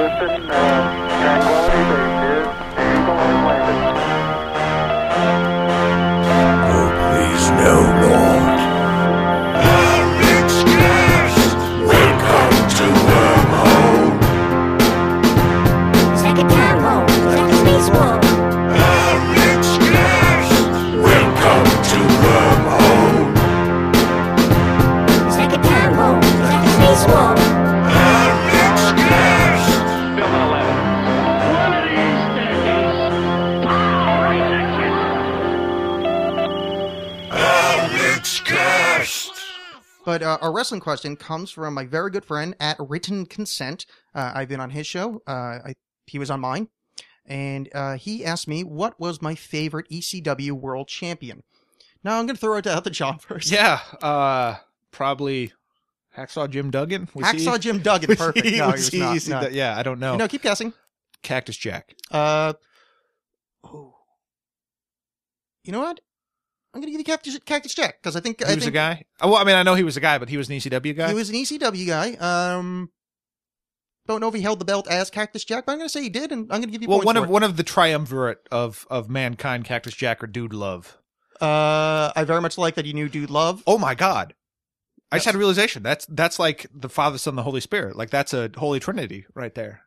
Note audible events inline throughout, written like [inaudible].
Houston, uh, Tranquility Base uh, our wrestling question comes from my very good friend at Written Consent. Uh, I've been on his show. Uh, I, he was on mine. And uh, he asked me what was my favorite ECW world champion. Now I'm going to throw it out to John [laughs] first. Yeah, uh, probably Hacksaw Jim Duggan. Was he- Jim Duggan. was Perfect. he- no, he was was he not. No. Yeah, I don't know. no, keep guessing. Cactus Jack. Uh, oh. You know what? I'm going to give you Cactus, Cactus Jack because I think He I was a guy. Oh, well, I mean, I know he was a guy, but he was an ECW guy. he was an ECW guy. Um, don't know if he held the belt as Cactus Jack, but I'm going to say he did, and I'm going to give you well, one of it. one of the triumvirate of of mankind, Cactus Jack or Dude Love. Uh, I very much like that you knew Dude Love. Oh my God! I just had a realization. That's that's like the Father, Son, the Holy Spirit. Like that's a Holy Trinity right there.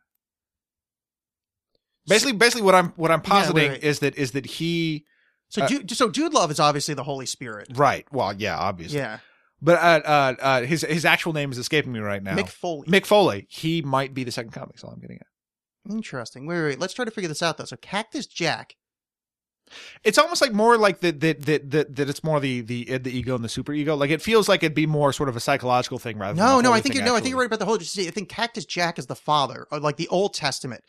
Basically, basically, what I'm what I'm Yeah, positing wait. is that is that he So, uh, Dude, so Dude Love is obviously the Holy Spirit. right. Well, yeah, obviously. Yeah, But uh, uh, uh, his his actual name is escaping me right now. Mick Foley. Mick Foley. He might be the second comic. That's all I'm getting at. Interesting. Wait, wait, wait. Let's try to figure this out though. So, Cactus Jack. It's almost like more like that that that that, that it's more the the the ego and the super ego. Like it feels like it'd be more sort of a psychological thing rather. No, a no. I think you're no. I think you're right about the whole. I think Cactus Jack is the father, or like the Old Testament,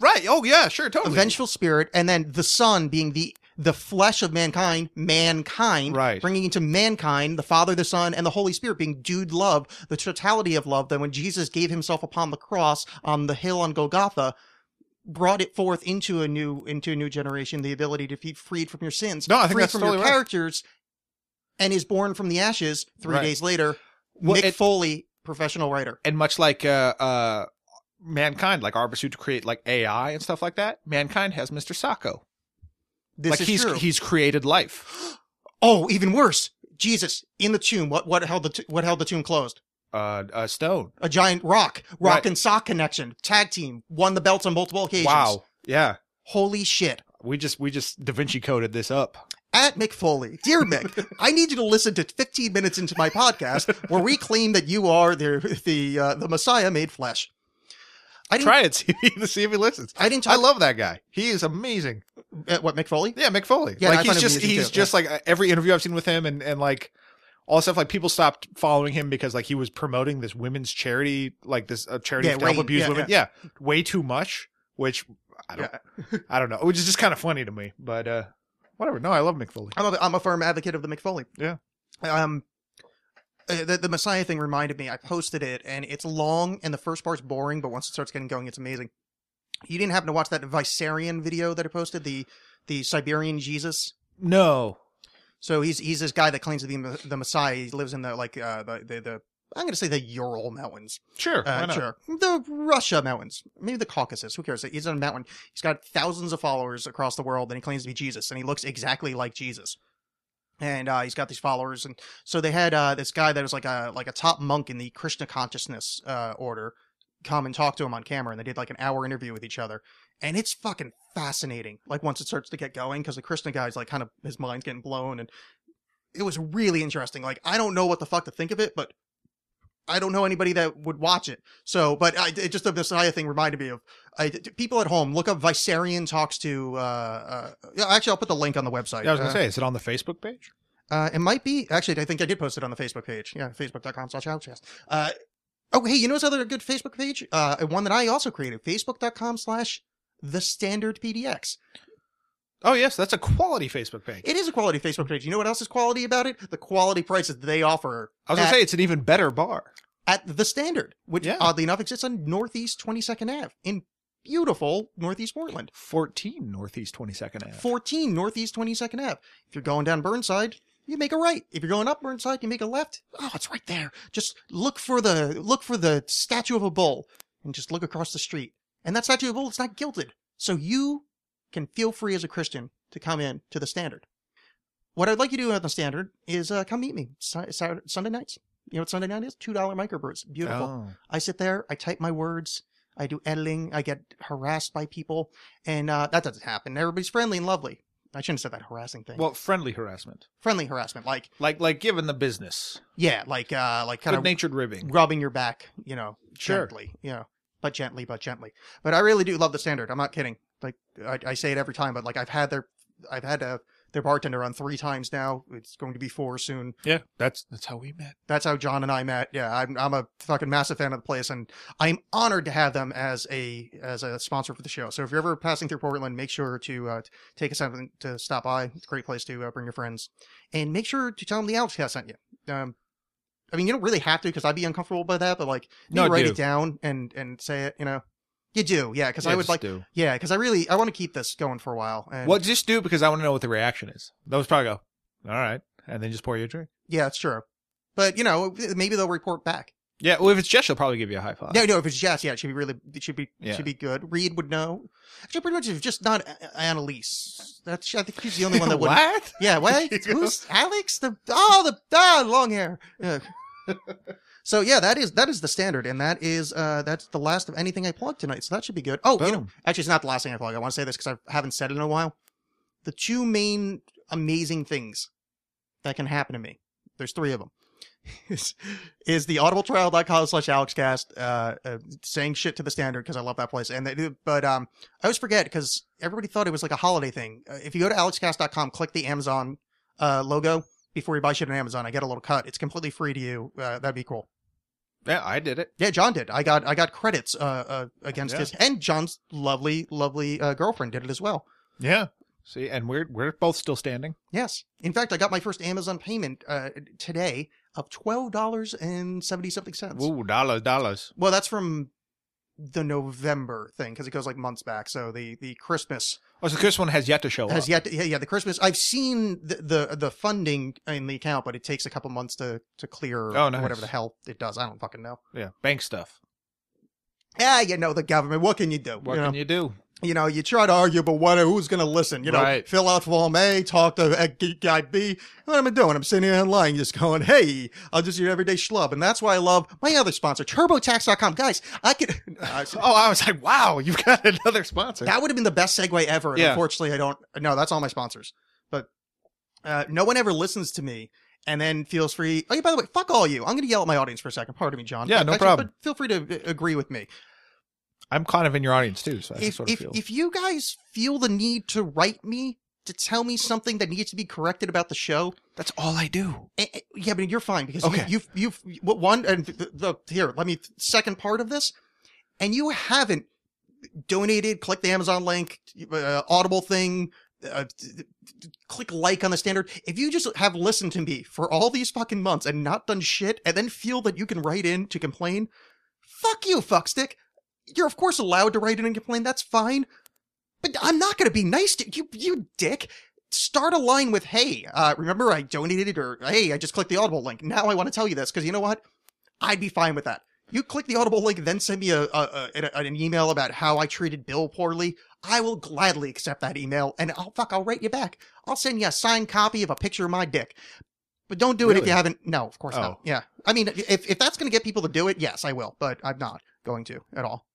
Right. Oh yeah, sure, a totally. vengeful spirit, and then the Son being the the flesh of mankind, mankind, Right. bringing into mankind the Father, the Son, and the Holy Spirit being dude love, the totality of love. That when Jesus gave himself upon the cross on the hill on Golgotha, brought it forth into a new into a new generation, the ability to be freed from your sins, No, I think freed that's from totally your right. characters, and is born from the ashes three Right. days later. Well, Mick it- Foley, professional writer. and much like uh uh mankind, like our pursuit to create like AI and stuff like that, mankind has Mr. Socko. This like is he's true. he's created life. [gasps] Oh, even worse. Jesus in the tomb. What what held the t- what held the tomb closed? Uh, uh stone. A giant rock. Rock Right. and sock connection. Tag team. Won the belts on multiple occasions. Wow. Yeah. Holy shit. We just we just Da Vinci coded this up. At Mick Foley, dear Mick, [laughs] I need you to listen to 15 minutes into my podcast where we claim that you are the the uh, the Messiah made flesh. I didn't. Try it, [laughs] see if, see if he listens. I didn't. I love that guy. He is amazing. uh, what Mick Foley. Yeah, Mick Foley. Yeah, like he's just he's too, just like uh, every interview I've seen with him and and like all the stuff like people stopped following him because like he was promoting this women's charity like this uh, charity Yeah, to help RAINN, abuse yeah, women. Yeah. way too much. Which I don't I don't know. Which is just kind of funny to me. But uh whatever. No, I love Mick Foley. I'm a, I'm a firm advocate of the Mick Foley. Yeah. Um, uh, the, the Messiah thing reminded me. I posted it, and it's long, and the first part's boring, but once it starts getting going, it's amazing. You didn't happen to watch that Vissarion video that I posted, the the Siberian Jesus. No. So he's he's this guy that claims to be the the Messiah. He lives in the like uh, the, the the I'm going to say the Ural Mountains. Sure. Uh, sure, the Russia Mountains, maybe the Caucasus. Who cares? He's on a mountain. He's got thousands of followers across the world, and he claims to be Jesus, and he looks exactly like Jesus. And uh, he's got these followers, and so they had uh, this guy that was like a like a top monk in the Krishna consciousness uh, order come and talk to him on camera, and they did like an hour interview with each other, and it's fucking fascinating. Like once it starts to get going, because the Krishna guy's like kind of his mind's getting blown, and it was really interesting. Like I don't know what the fuck to think of it, but I don't know anybody that would watch it. So, but I, it just the Messiah thing reminded me of I, people at home. Look up Vissarion talks to. Uh, uh, yeah, actually, I'll put the link on the website. Yeah, I was gonna Uh, say, is it on the Facebook page? uh, it might be actually. I think I did post it on the Facebook page. Yeah, facebook.com/slash outcast. Uh, oh, hey, you know what's other good Facebook page? Uh, one that I also created. Facebook.com/slash the standard PDX. Oh yes, that's a quality Facebook page. It is a quality Facebook page. You know what else is quality about it? The quality prices that they offer. I was gonna at- say it's an even better bar. At the standard, which Yeah. oddly enough exists on Northeast 22nd Ave in beautiful Northeast Portland. 14 Northeast 22nd Ave. 14 Northeast 22nd Ave. If you're going down Burnside, you make a right. If you're going up Burnside, you make a left. Oh, it's right there. Just look for the look for the statue of a bull. and just look across the street. And that's not bull is not guilted. So you can feel free as a Christian to come in to the standard. What I'd like you to do at the standard is uh, come meet me Saturday, Sunday nights. You know what Sunday night is? $2 microbrews. Beautiful. Oh. I sit there, I type my words, I do editing, I get harassed by people, and uh, that doesn't happen. Everybody's friendly and lovely. I shouldn't have said that harassing thing. Well, friendly harassment, friendly harassment, like like like given the business, yeah, like uh, like kind good of natured ribbing. rubbing your back, you know, Sure. gently, you know, but gently, but gently. But I really do love the standard. I'm not kidding. Like I, I say it every time, but like I've had their, I've had uh, their bartender on three times now. It's going to be four soon. Yeah, that's that's how we met. That's how John and I met. Yeah, I'm I'm a fucking massive fan of the place, and I'm honored to have them as a as a sponsor for the show. So if you're ever passing through Portland, make sure to uh, take a second to stop by. It's a great place to uh, bring your friends, and make sure to tell them the Alex Cast sent you. Um, I mean, you don't really have to because I'd be uncomfortable by that, but like, No, maybe write do. it down and and say it. You know, you do, yeah, because Yeah, I would just like, do. yeah, because I really I want to keep this going for a while. And, Well, just do because I want to know what the reaction is. Those probably go, all right, and then just pour you a drink. Yeah, it's true. But you know, maybe they'll report back. Yeah, well, if it's Jess, she'll probably give you a high five. No, no. If it's Jess, yeah, it should be really. It should be. Yeah. Should be good. Reed would know. Actually, pretty much, if just not Annalise. That's. I think she's the only one that [laughs] would. what? Yeah. [laughs] Yeah. Who's Alex? The oh the ah long hair. Yeah. [laughs] so yeah, that is that is the standard, and that is uh that's the last of anything I plugged tonight. So that should be good. Oh, you know, actually, it's not the last thing I plug. I want to say this because I haven't said it in a while. The two main amazing things that can happen to me. There's three of them. [laughs] Is, is the audibletrial.com slash alexcast uh, uh saying shit to the standard because I love that place and they do but um I always forget because everybody thought it was like a holiday thing. Uh, if you go to alexcast.com, click the Amazon uh logo before you buy shit on Amazon, I get a little cut. It's completely free to you. Uh, that'd be cool. Yeah, I did it. Yeah, John did. I got I got credits uh, uh against Yeah. his and John's lovely lovely uh, girlfriend did it as well. Yeah. See, and we're we're both still standing. Yes. In fact, I got my first Amazon payment uh, today of twelve dollars and seventy something cents. Ooh, dollars, dollars. Well, that's from the November thing because it goes like months back. So the the Christmas Oh, so Chris one has yet to show up. has up. yet. To, yeah, yeah, the Christmas. I've seen the, the the funding in the account, but it takes a couple months to to clear Oh, nice. whatever the hell it does. I don't fucking know. Yeah, bank stuff. Yeah, you know the government. What can you do? What you know? can you do? You know, you try to argue, but what? Who's going to listen? You know, Right. fill out Form A, talk to uh, Guy B. What am I doing? I'm sitting here online just going, hey, I'll just your everyday schlub. And that's why I love my other sponsor, TurboTax.com. Guys, I could. [laughs] Oh, I was like, wow, you've got [laughs] another sponsor. that would have been the best segue ever. Yeah. unfortunately, I don't. No, that's all my sponsors. But uh, no one ever listens to me. And then feels free. Oh, yeah, by the way, fuck all you. I'm going to yell at my audience for a second. Pardon me, John. Yeah, But no actually- problem. But feel free to uh, agree with me. I'm kind of in your audience too, so I if sort of if, feel. if you guys feel the need to write me to tell me something that needs to be corrected about the show, That's all I do. eh, eh, yeah, but you're fine because Okay. you, you've you've what one and the, the here let me second part of this, and you haven't donated. Click the Amazon link, uh, Audible thing. Uh, click like on the standard. If you just have listened to me for all these fucking months and not done shit, and then feel that you can write in to complain, fuck you, fuckstick. You're of course allowed to write in and complain. That's fine, but I'm not going to be nice to you. You dick. Start a line with, "Hey, uh, remember I donated," or "Hey, I just clicked the Audible link. Now I want to tell you this because you know what? I'd be fine with that. You click the Audible link, then send me a, a, a an email about how I treated Bill poorly. I will gladly accept that email, and I'll fuck, I'll write you back. I'll send you a signed copy of a picture of my dick. But don't do it if you haven't. No, of course Oh. not. Yeah, I mean, if if that's going to get people to do it, yes, I will. But I'm not going to at all.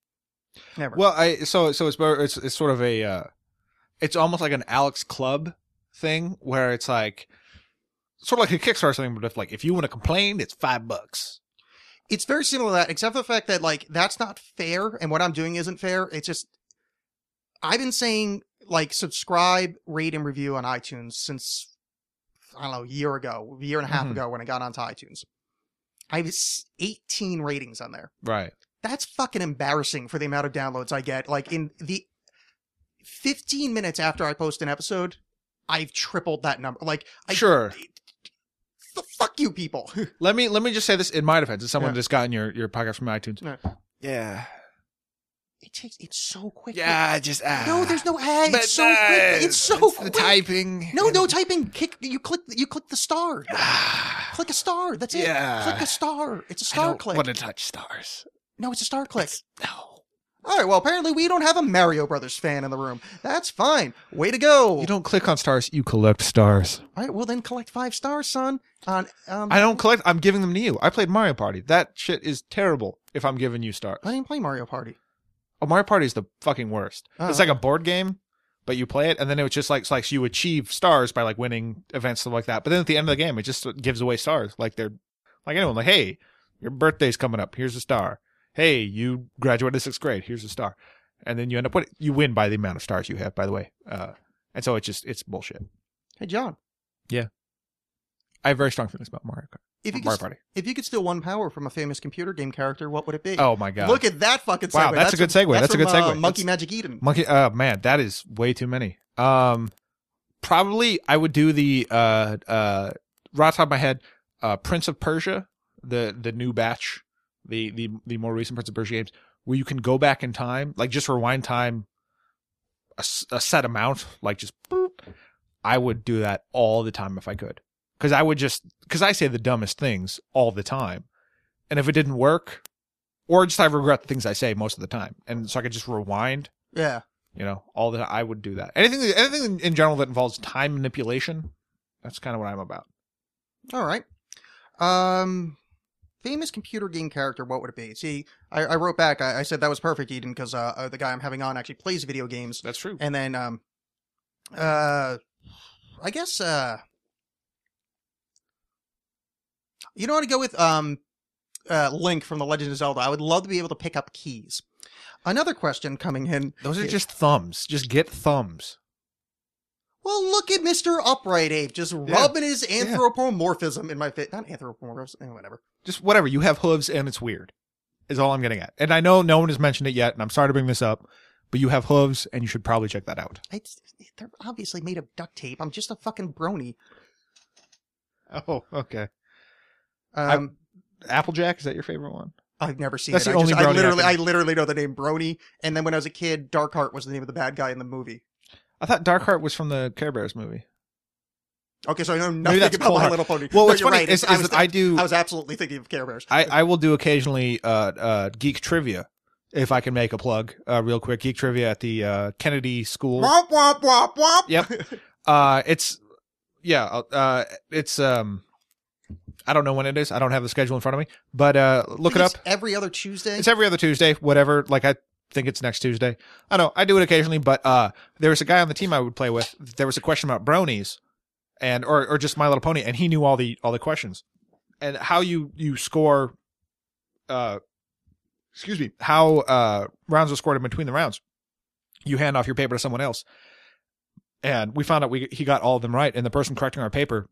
Never. Well, I so so it's it's it's sort of a uh, it's almost like an Alex Club thing where it's like sort of like a Kickstarter thing, but if like if you want to complain, it's five bucks. it's very similar to that, except for the fact that like that's not fair, and what I'm doing isn't fair. It's just I've been saying like subscribe, rate, and review on iTunes since I don't know a year ago, a year and a half Mhm. ago when I got onto iTunes. I have 18 ratings on there. Right. That's fucking embarrassing for the amount of downloads I get. Like in the 15 minutes after I post an episode, I've tripled that number. Like I sure. the fuck you people. [laughs] Let me let me just say this in my defense. As someone Yeah. just gotten your your podcast from iTunes. Yeah. Yeah. it takes it's so quick. Yeah. Just ah. No, there's no ad. But, It's so uh, quick. It's so it's quick. the typing. No, no typing. Kick. You click. You click the star. Ah, [sighs] Click a star. That's it. Yeah. Click a star. It's a star I don't click. want to touch stars. No, it's a star click. No. All right. Well, apparently we don't have a Mario Brothers fan in the room. That's fine. Way to go. You don't click on stars, you collect stars. All right. Well, then collect five stars, son. On um, I don't collect, I'm giving them to you. I played Mario Party. That shit is terrible if I'm giving you stars. I didn't play Mario Party. Oh, Mario Party is the fucking worst. Oh, it's like a board game, but you play it, and then it was just like it's like you achieve stars by like winning events stuff like that. But then at the end of the game, it just gives away stars. Like they're like anyone, like hey, your birthday's coming up. Here's a star. Hey, you graduated sixth grade. Here's a star. And then you end up with you win by the amount of stars you have. By the way, uh, and so it's just it's bullshit. Hey, John. Yeah. I have very strong feelings about Mario Kart. If you Mario could, Party. if you could steal one power from a famous computer game character, what would it be? Oh my god! Look at that fucking segue. Wow, that's a good segue. That's a good from, uh, segue. Monkey That's- Magic Eden. Monkey, uh, man, that is way too many. Um, probably I would do the uh uh right off the top of my head, uh, Prince of Persia, the the new batch, the the the more recent Prince of Persia games, where you can go back in time, like just rewind time, a, a set amount, like just boop. I would do that all the time if I could, because I would just because I say the dumbest things all the time, and if it didn't work, or just I regret the things I say most of the time, and so I could just rewind Yeah. you know all that i would do that anything anything in- in general that involves time manipulation that's kind of what i'm about All right. Um, famous computer game character. What would it be? See, I, I wrote back. I, I said that was perfect, Eden, because uh, uh, the guy I'm having on actually plays video games. that's true And then, um, uh, I guess, uh, you know what to go with? Um, uh, Link from The Legend of Zelda. I would love to be able to pick up keys. Another question coming in. those are is- just thumbs just get thumbs Well, look at Mr. Upright Ape just rubbing his anthropomorphism in my face. Not anthropomorphism, eh, whatever. Just whatever you have hooves and it's weird is all i'm getting at and i know no one has mentioned it yet and i'm sorry to bring this up but you have hooves and you should probably check that out they're obviously made of duct tape. I'm just a fucking brony. oh okay Um, applejack is that your favorite one I've never seen That's it. the I, only just, I brony I literally, I literally know the name Brony. And then when I was a kid, Darkheart was the name of the bad guy in the movie. i thought darkheart was from the care bears movie Okay, so I know nothing that's about My. Little Pony. well No, what's funny right. is, It's- I was, that i do I was absolutely thinking of Care Bears. I, I will do occasionally uh, uh, geek trivia if I can make a plug uh, real quick. Geek trivia at the uh, Kennedy School. Womp womp womp womp. Yep. Uh, it's yeah. Uh, it's um, I don't know when it is. I don't have the schedule in front of me, but uh, look it up. it's every other Tuesday. It's every other Tuesday, whatever. Like I think it's next Tuesday. I know I do it occasionally, but uh, there was a guy on the team I would play with. There was a question about bronies, and or or just My Little Pony, and he knew all the all the questions, and how you you score. Uh, excuse me. How uh rounds are scored in between the rounds. You hand off your paper to someone else, and we found out we he got all of them right, and the person correcting our paper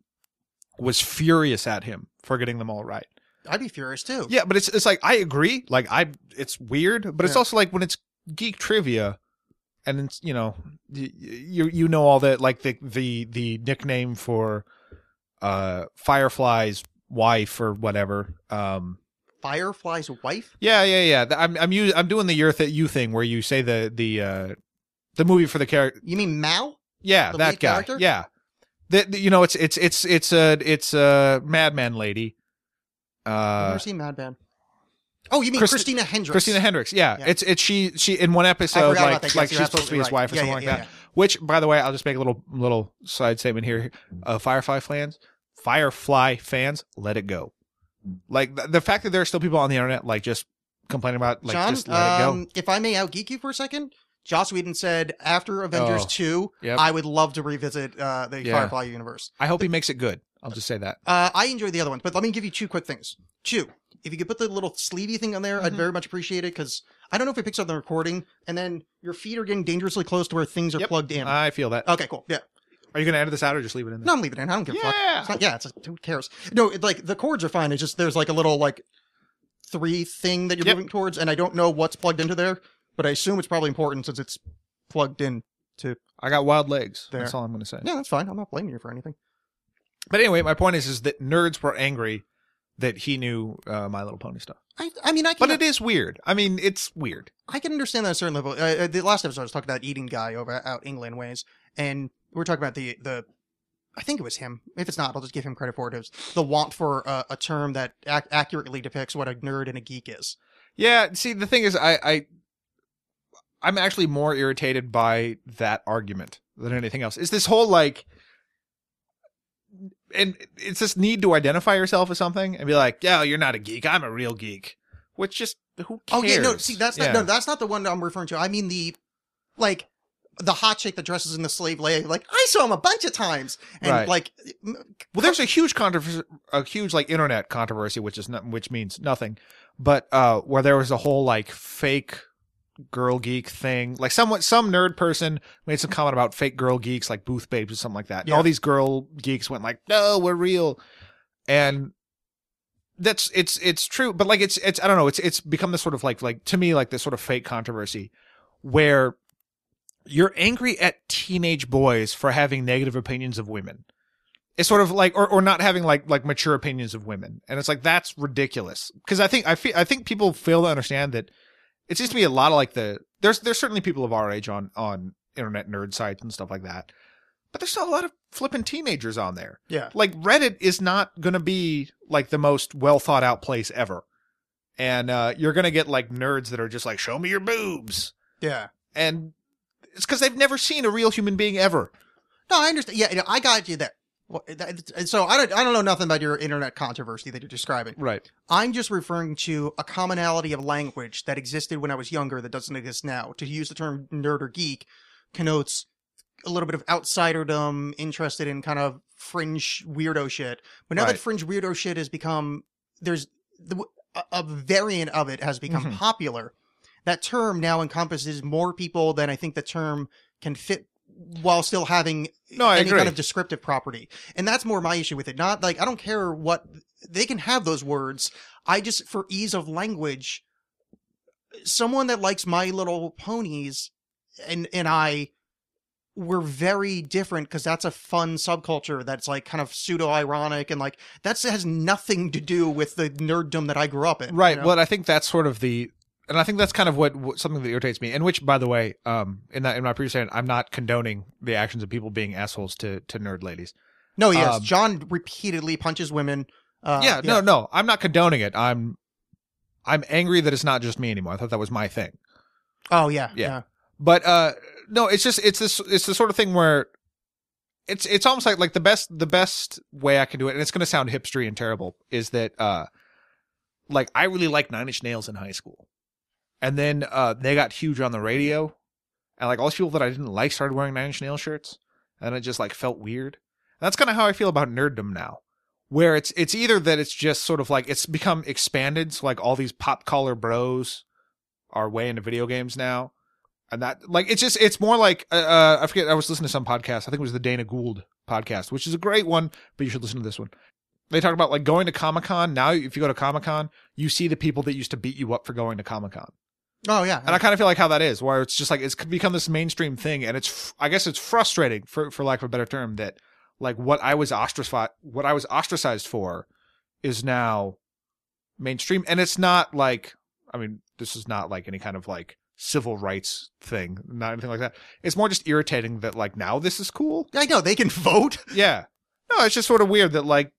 was furious at him for getting them all right. I'd be furious too. Yeah, but it's it's like I agree. Like I, it's weird, but it's Yeah. also like when it's geek trivia, and it's you know you you know all that like the the the nickname for uh Firefly's wife or whatever. Um, Firefly's wife. yeah, yeah, yeah. I'm I'm us- I'm doing the you th- you thing where you say the the uh the movie for the character. You mean Mal? Yeah, The that guy. character? Yeah. The, the- you know it's it's it's it's a it's a madman lady. I've Uh, never seen Mad Men. Oh, you mean Christi- Christina Hendricks? Christina Hendricks, yeah. Yeah. It's it's she she in one episode like. Yes, like she's supposed to be his right. wife or Yeah, something like that. Which, by the way, I'll just make a little little side statement here. Uh, Firefly fans, Firefly fans, let it go. Like the, the fact that there are still people on the internet like just complaining about like John, just let it go. um, if I may outgeek you for a second, Joss Whedon said after Avengers Oh, 2, yep. I would love to revisit uh, the Yeah. Firefly universe. I hope he makes it good. I'll just say that. Uh, I enjoy the other ones, but let me give you two quick things. Two, if you could put the little sleevey thing on there, I'd Mhm. very much appreciate it because I don't know if it picks up the recording, and then your feet are getting dangerously close to where things are Yep. plugged in. I feel that. okay, cool. Yeah. Are you going to edit this out or just leave it in there? No, I'm leaving it in. I don't give a fuck. Yeah. It's not, yeah, it's who cares? No, it, like the chords are fine. It's just there's like a little like three thing that you're Yep. moving towards, and I don't know what's plugged into there, but I assume it's probably important since it's plugged in. To. I got wild legs. There. That's all I'm going to say. Yeah, that's fine. I'm not blaming you for anything. But anyway, my point is is that nerds were angry that he knew uh, My Little Pony stuff. I, I mean, I can, But it is weird. I mean, it's weird. I can understand that at a certain level. Uh, Uh, the last episode I was talking about eating guy over out England ways, and we are talking about the the. I think it was him. If it's not, I'll just give him credit for it. It was the want for uh, a term that ac- accurately depicts what a nerd and a geek is. Yeah, see, the thing is, I, I, I'm actually more irritated by that argument than anything else. Is this whole like, and it's this need to identify yourself as something and be like, yeah, you're not a geek. I'm a real geek. Which just who cares? Oh yeah, no, see that's not Yeah. no, that's not the one I'm referring to. I mean the like the hot chick that dresses in the slave lady. Like I saw him a bunch of times, and Right. like Well, there's a huge controversy, a huge like internet controversy, which is not, which means nothing, but uh, where there was a whole like fake girl geek thing. Like someone, some nerd person made some comment about fake girl geeks, like booth babes or something like that. And Yeah. all these girl geeks went like, "No, we're real," and that's it's it's true, but like it's it's I don't know, it's it's become this sort of like like to me like this sort of fake controversy where you're angry at teenage boys for having negative opinions of women. It's sort of like or, or not having like like mature opinions of women. And it's like that's ridiculous. Because I think I feel I think people fail to understand that it seems to be a lot of like the there's there's certainly people of our age on on internet nerd sites and stuff like that. But there's still a lot of flipping teenagers on there. yeah, Like Reddit is not gonna be like the most well thought out place ever. And uh you're gonna get like nerds that are just like, show me your boobs yeah. and it's because they've never seen a real human being ever. No, I understand. Yeah, you know, I got you there. Well, that- so I don't I don't know nothing about your internet controversy that you're describing. Right. I'm just referring to a commonality of language that existed when I was younger that doesn't exist now. To use the term nerd or geek connotes a little bit of outsiderdom, interested in kind of fringe weirdo shit. But now Right. that fringe weirdo shit has become, there's the, a, variant of it has become Mhm. popular. That term now encompasses more people than I think the term can fit while still having No, any agree. kind of descriptive property. And that's more my issue with it. Not like I don't care what they can have those words. I just for ease of language, someone that likes My Little Ponies and and I were very different because that's a fun subculture that's like kind of pseudo ironic and like that has nothing to do with the nerddom that I grew up in. Right. you know? Well, I think that's sort of the, and I think that's kind of what, what something that irritates me. And which, by the way, um, in that in my previous statement, I'm not condoning the actions of people being assholes to to nerd ladies. no, yes, um, John repeatedly punches women. Uh, yeah, No. No. I'm not condoning it. I'm, I'm angry that it's not just me anymore. I thought that was my thing. Oh yeah, Yeah. yeah. But uh, no, it's just it's this it's the sort of thing where. It's it's almost like like the best the best way I can do it, and it's going to sound hipstery and terrible, is that uh, like I really liked Nine Inch Nails in high school, and then uh they got huge on the radio, and like all these people that I didn't like started wearing Nine Inch Nail shirts, and it just like felt weird. And that's kind of how I feel about nerddom now, where it's it's either that it's just sort of like it's become expanded, so like all these pop collar bros are way into video games now, and that like it's just it's more like uh, uh I forget I was listening to some podcast. I think it was the Dana Gould podcast which is a great one but you should listen to this one. They talk about like going to Comic Con now if you go to Comic Con you see the people that used to beat you up for going to Comic Con Oh yeah. and I kind of feel like how that is where it's just like it's become this mainstream thing and it's I guess it's frustrating for for lack of a better term that like what I was ostracized what I was ostracized for is now mainstream and it's not like I mean this is not like any kind of like civil rights thing not anything like that it's more just irritating that like now this is cool I know they can [laughs] vote. yeah no it's just sort of weird that like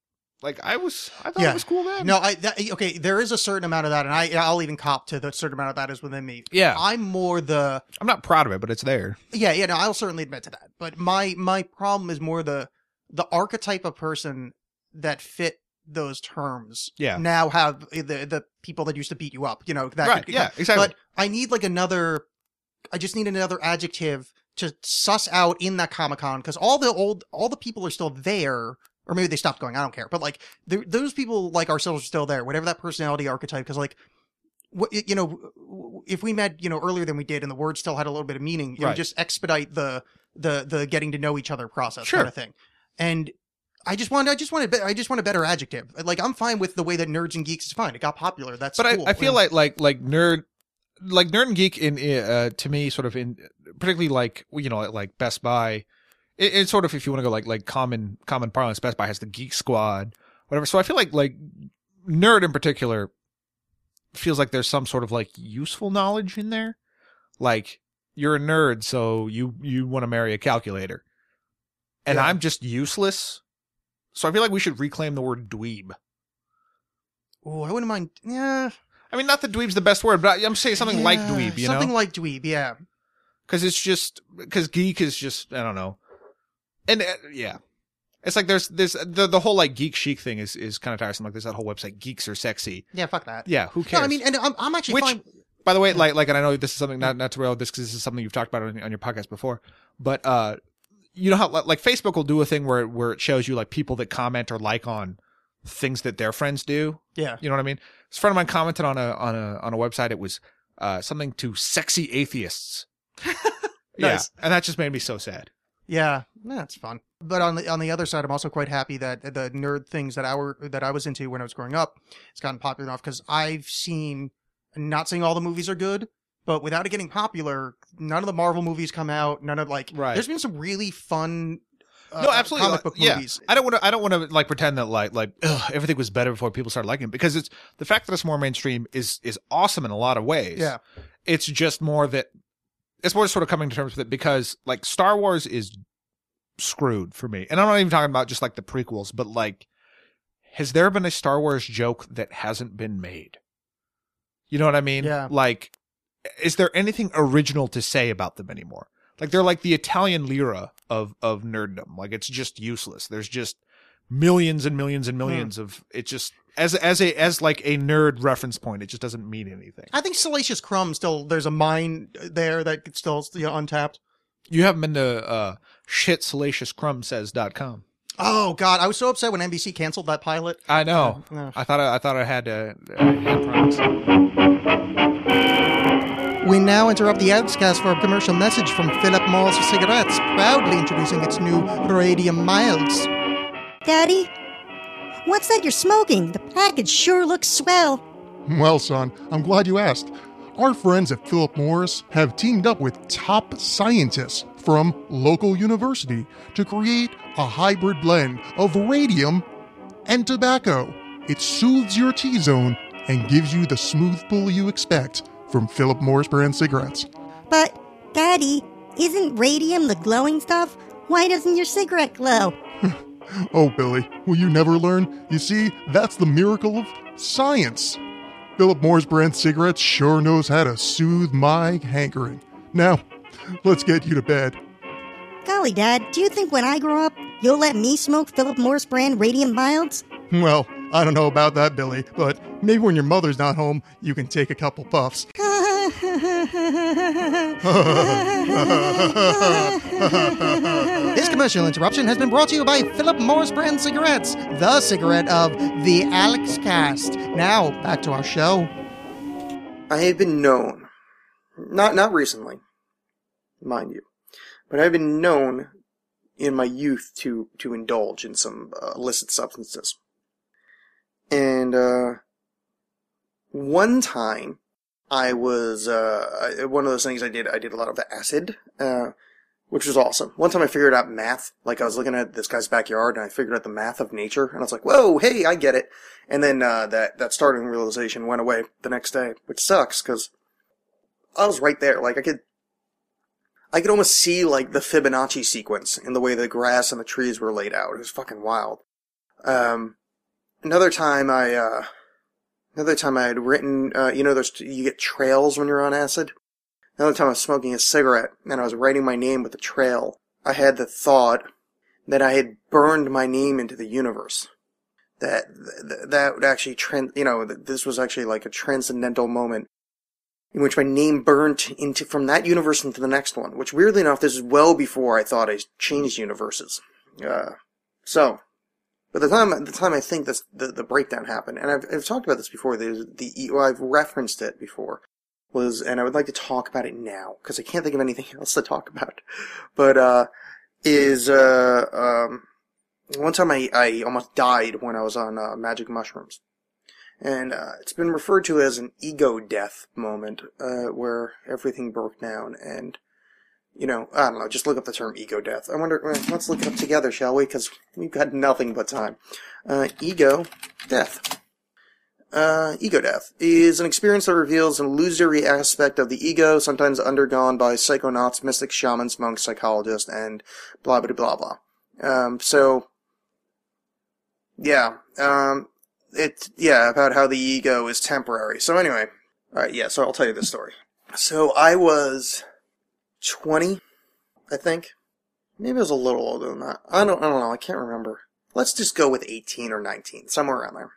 like I was I thought Yeah. it was cool then No, I that, okay. There is a certain amount of that, and I I'll even cop to the certain amount of that is within me. yeah I'm more the I'm not proud of it but it's there yeah yeah. No, I'll certainly admit to that. But my my problem is more the the archetype of person that fit those terms. Yeah. Now have the the people that used to beat you up. You know that. right could- yeah exactly But I need like another. I just need another adjective to suss out in that Comic Con because all the old all the people are still there. Or maybe they stopped going. I don't care. But like, those people like ourselves are still there. Whatever that personality archetype, because like, what you know, if we met you know earlier than we did, and the word still had a little bit of meaning, it Right. would just expedite the the the getting to know each other process Sure. kind of thing. And I just wanted, I just wanted, I just want a better adjective. Like I'm fine with the way that nerds and geeks is fine. It got popular. That's but cool. I, I feel And- like like like nerd like nerd and geek in uh to me sort of in particularly like you know like Best Buy it, it's sort of if you want to go like like common common parlance Best Buy has the Geek Squad whatever so I feel like like nerd in particular feels like there's some sort of like useful knowledge in there like you're a nerd so you you want to marry a calculator and Yeah. I'm just useless so I feel like we should reclaim the word dweeb Oh, I wouldn't mind. Yeah, I mean, not that dweeb's the best word, but I'm saying something like dweeb, you something know? Something like dweeb. Yeah, Because it's just because geek is just I don't know, and uh, yeah, it's like there's there's the the whole like geek chic thing is is kind of tiresome. Like there's that whole website, geeks are sexy. yeah. Fuck that. Yeah, who cares? No? I mean, and I'm, I'm actually Which- fine. By the way, like like, and I know this is something not not to rail this because this is something you've talked about on, on your podcast before, but uh, you know how like like, Facebook will do a thing where where it shows you like people that comment or like on things that their friends do. Yeah. You know what I mean? This friend of mine commented on a on a on a website. It was uh something to sexy atheists. [laughs] Nice. Yeah, and that just made me so sad. Yeah, that's fun. But on the on the other side, I'm also quite happy that the nerd things that I were that I was into when I was growing up, it's gotten popular enough because I've seen. Not saying all the movies are good, but without it getting popular, none of the Marvel movies come out. None of like. Right. There's been some really fun. Uh, no, absolutely. Comic book yeah. movies. I don't want to. I don't want to like pretend that like like ugh, everything was better before people started liking it because it's the fact that it's more mainstream is is awesome in a lot of ways. Yeah. It's just more that it's more sort of coming to terms with it because like Star Wars is screwed for me, and I'm not even talking about just like the prequels, but like, has there been a Star Wars joke that hasn't been made? You know what I mean? Yeah. Like, is there anything original to say about them anymore? Like they're like the Italian lira of of nerddom. Like it's just useless. There's just millions and millions and millions of it. Just as as a as like a nerd reference point, it just doesn't mean anything. I think Salacious Crumb still. There's a mine there that still you know, untapped. You haven't been to uh, shitsalaciouscrumbsays.com. Oh God, I was so upset when NBC canceled that pilot. I know. Yeah. I thought I, I thought I had uh, had promise. We now interrupt the Outscast for a commercial message from Philip Morris Cigarettes, proudly introducing its new Radium Milds. Daddy? What's that you're smoking? The package sure looks swell. Well, son, I'm glad you asked. Our friends at Philip Morris have teamed up with top scientists from local university to create a hybrid blend of radium and tobacco. It soothes your T zone and gives you the smooth pull you expect from Philip Morris brand cigarettes. But, Daddy, isn't radium the glowing stuff? Why doesn't your cigarette glow? [laughs] Oh, Billy, will you never learn? You see, that's the miracle of science. Philip Morris brand cigarettes sure knows how to soothe my hankering. Now, let's get you to bed. Golly, Dad, do you think when I grow up, you'll let me smoke Philip Morris brand radium milds? Well, I don't know about that, Billy, but maybe when your mother's not home, you can take a couple puffs. [laughs] This commercial interruption has been brought to you by Philip Morris Brand Cigarettes, the cigarette of the Alex Cast. Now, back to our show. I have been known, not not recently, mind you, but I've been known in my youth to to indulge in some uh, illicit substances. And uh, one time, I was uh, one of those things I did. I did a lot of acid, uh, which was awesome. One time I figured out math. Like I was looking at this guy's backyard and I figured out the math of nature, and I was like, "Whoa, hey, I get it." And then uh, that that starting realization went away the next day, which sucks because I was right there. Like I could. I could almost see like the Fibonacci sequence in the way the grass and the trees were laid out. It was fucking wild. Um, another time I, uh, another time I had written, uh, you know, there's, you get trails when you're on acid. Another time I was smoking a cigarette and I was writing my name with a trail. I had the thought that I had burned my name into the universe. That, that, would actually trend, you know, this was actually like a transcendental moment in which my name burnt into, from that universe into the next one, which weirdly enough, this is well before I thought I changed universes. Uh, so, by the time the time I think this the, the breakdown happened, and I've, I've talked about this before. There's the well, I've referenced it before. Was and I would like to talk about it now because I can't think of anything [laughs] else to talk about. But uh, is uh um one time I I almost died when I was on uh, magic mushrooms, and uh, it's been referred to as an ego death moment, uh, where everything broke down and. You know, I don't know. Just look up the term ego death. I wonder. Let's look it up together, shall we? Because we've got nothing but time. Uh, ego death. Uh, ego death is an experience that reveals an illusory aspect of the ego, sometimes undergone by psychonauts, mystics, shamans, monks, psychologists, and blah blah blah blah. Um, so, yeah, um, it's yeah about how the ego is temporary. So anyway, all right, yeah. So I'll tell you this story. So I was twenty, I think. Maybe I was a little older than that. I don't. I don't know. I can't remember. Let's just go with eighteen or nineteen, somewhere around there.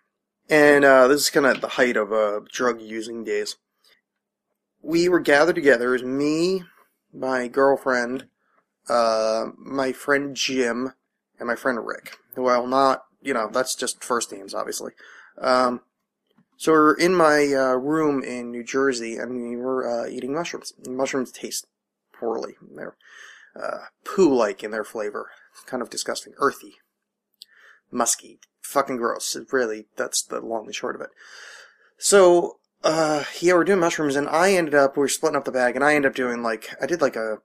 And uh, this is kind of the height of uh, drug using days. We were gathered together. It was me, my girlfriend, uh, my friend Jim, and my friend Rick. Well, not you know that's just first names, obviously. Um, so we're in my uh, room in New Jersey, and we were uh, eating mushrooms. Mushrooms taste poorly. They're uh, poo-like in their flavor. Kind of disgusting, earthy, musky, fucking gross. It really, that's the long and short of it. So, uh, yeah, we're doing mushrooms, and I ended up, we were splitting up the bag, and I ended up doing like, I did like a,